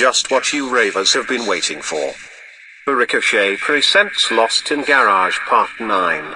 Just what you ravers have been waiting for. The Ricochet presents Lost in Garage Part 9.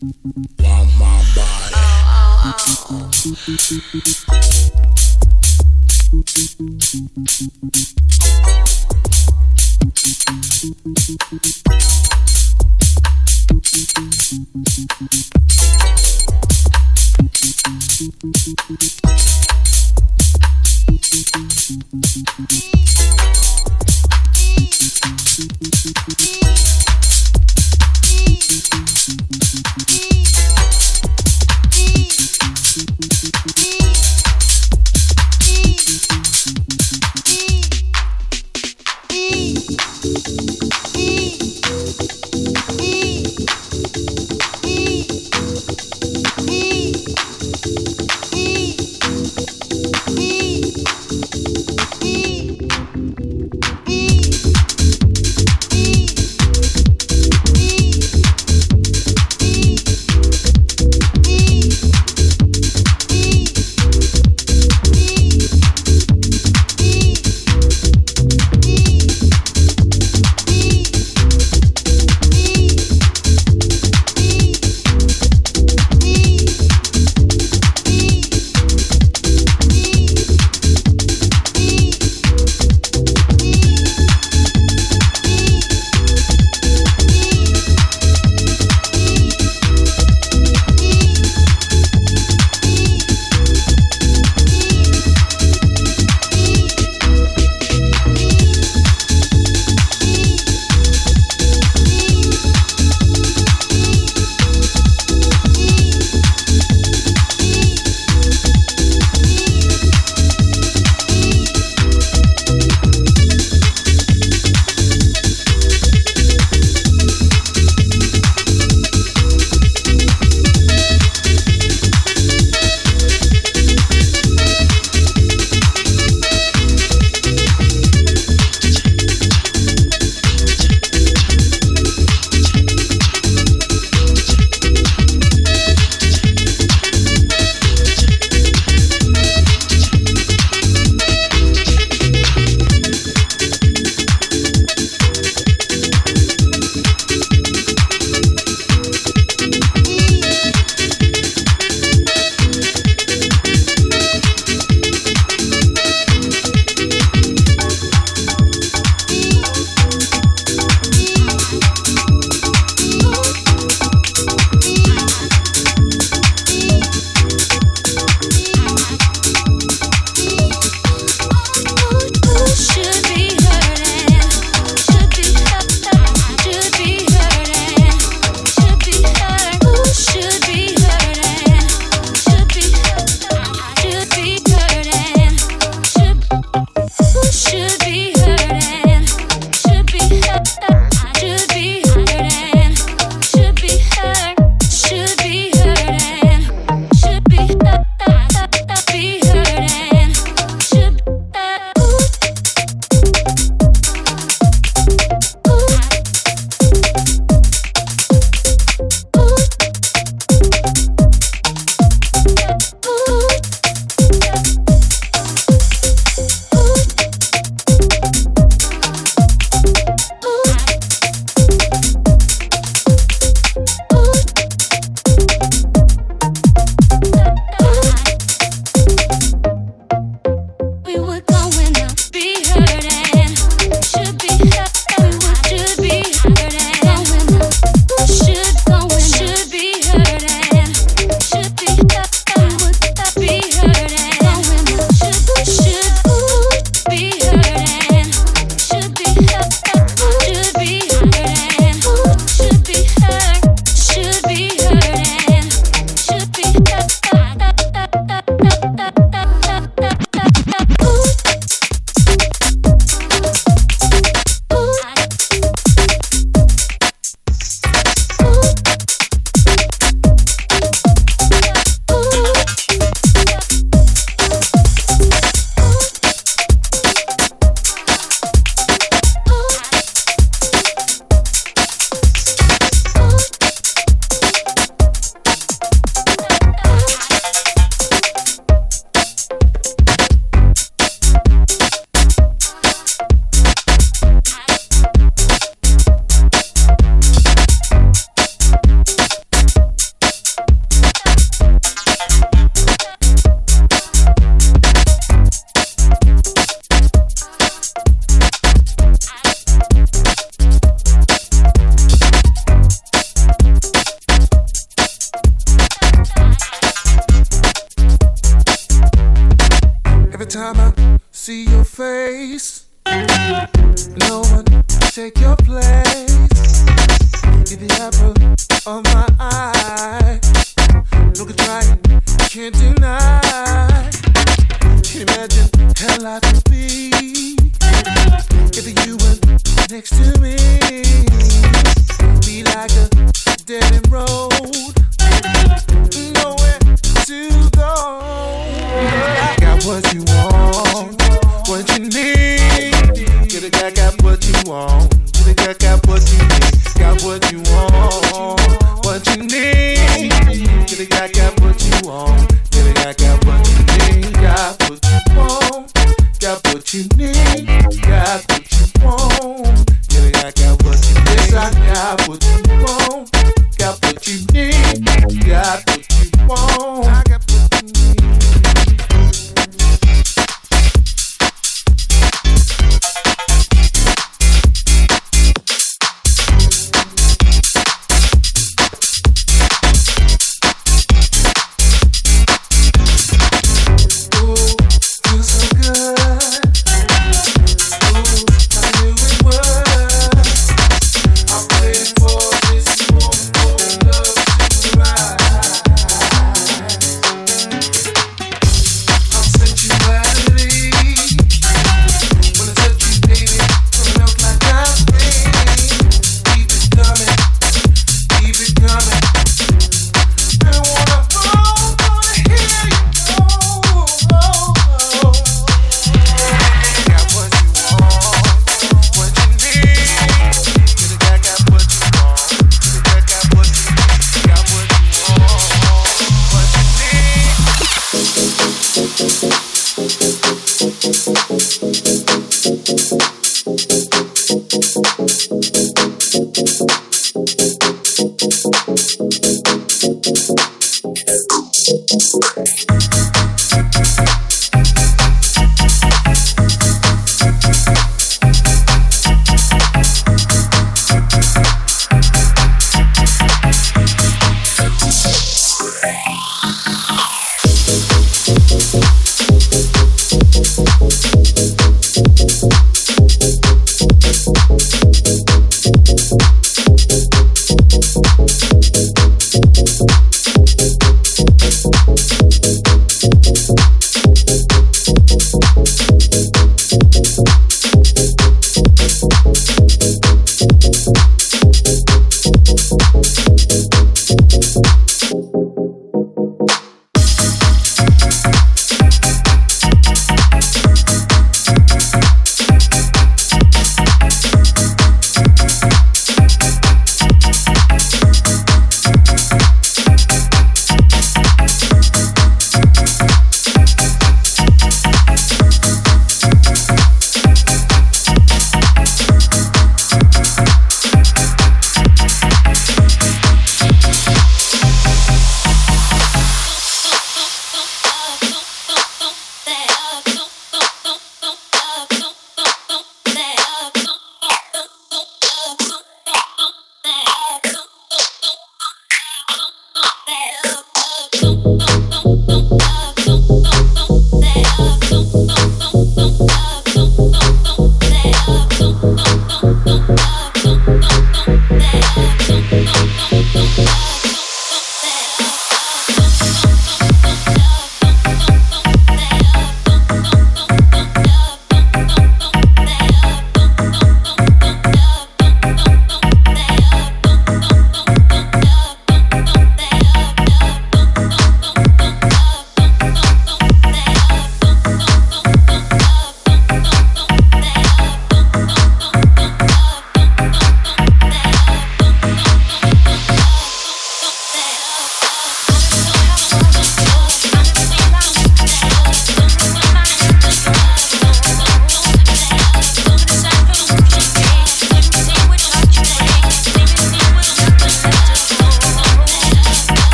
Oh, oh, oh.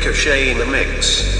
Ricochet in the mix.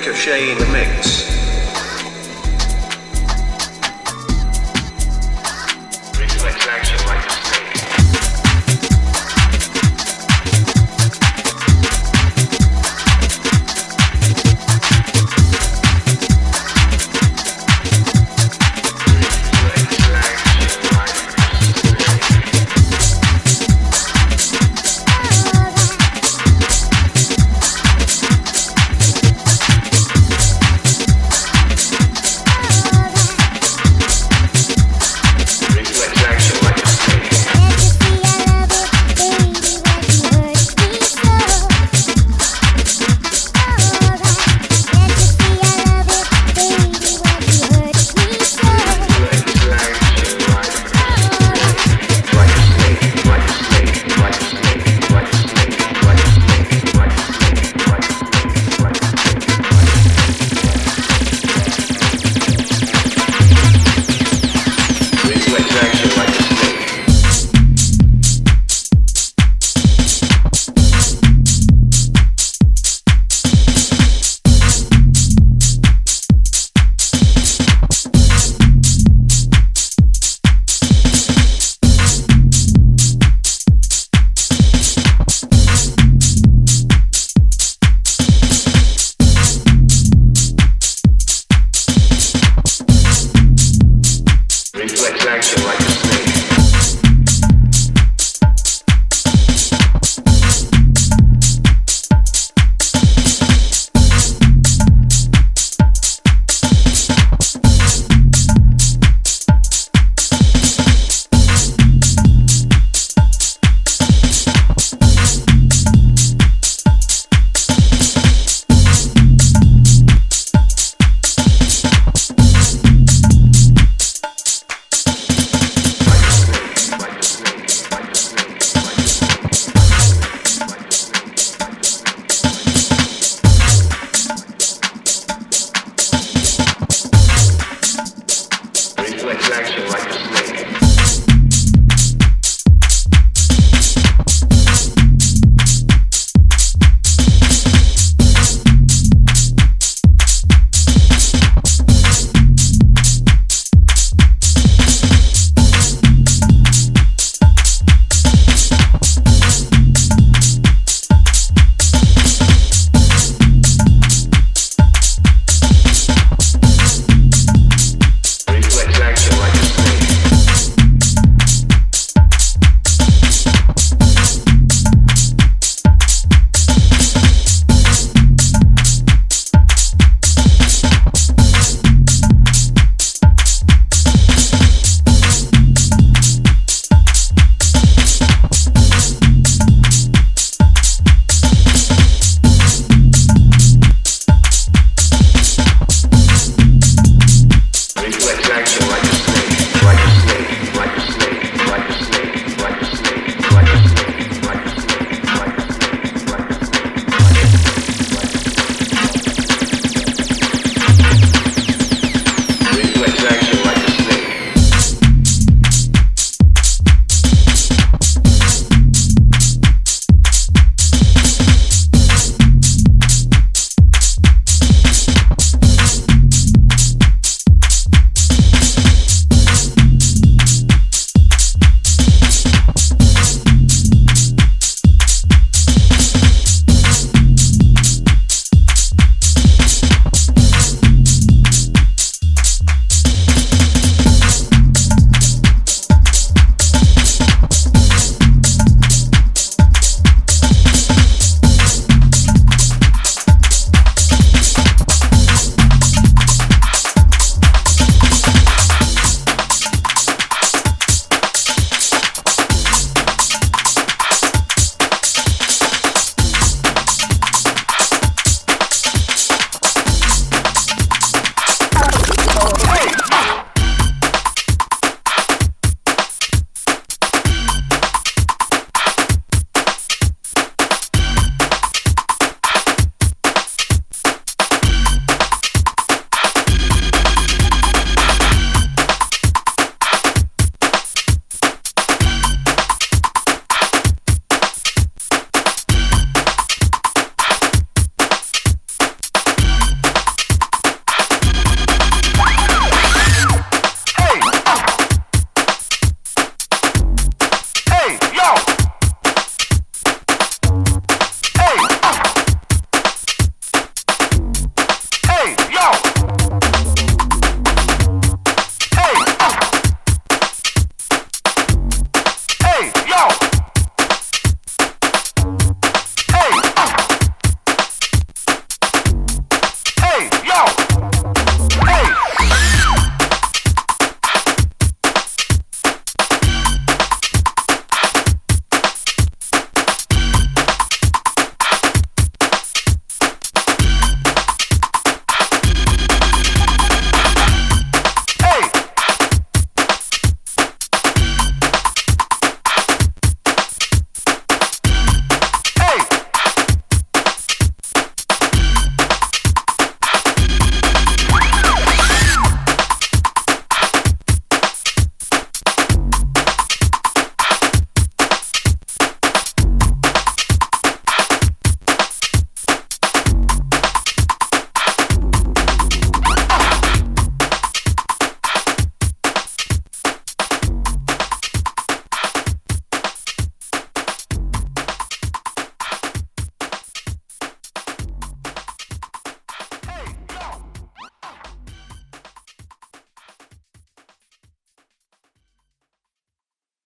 DJ Ricochet in the mix. satisfaction like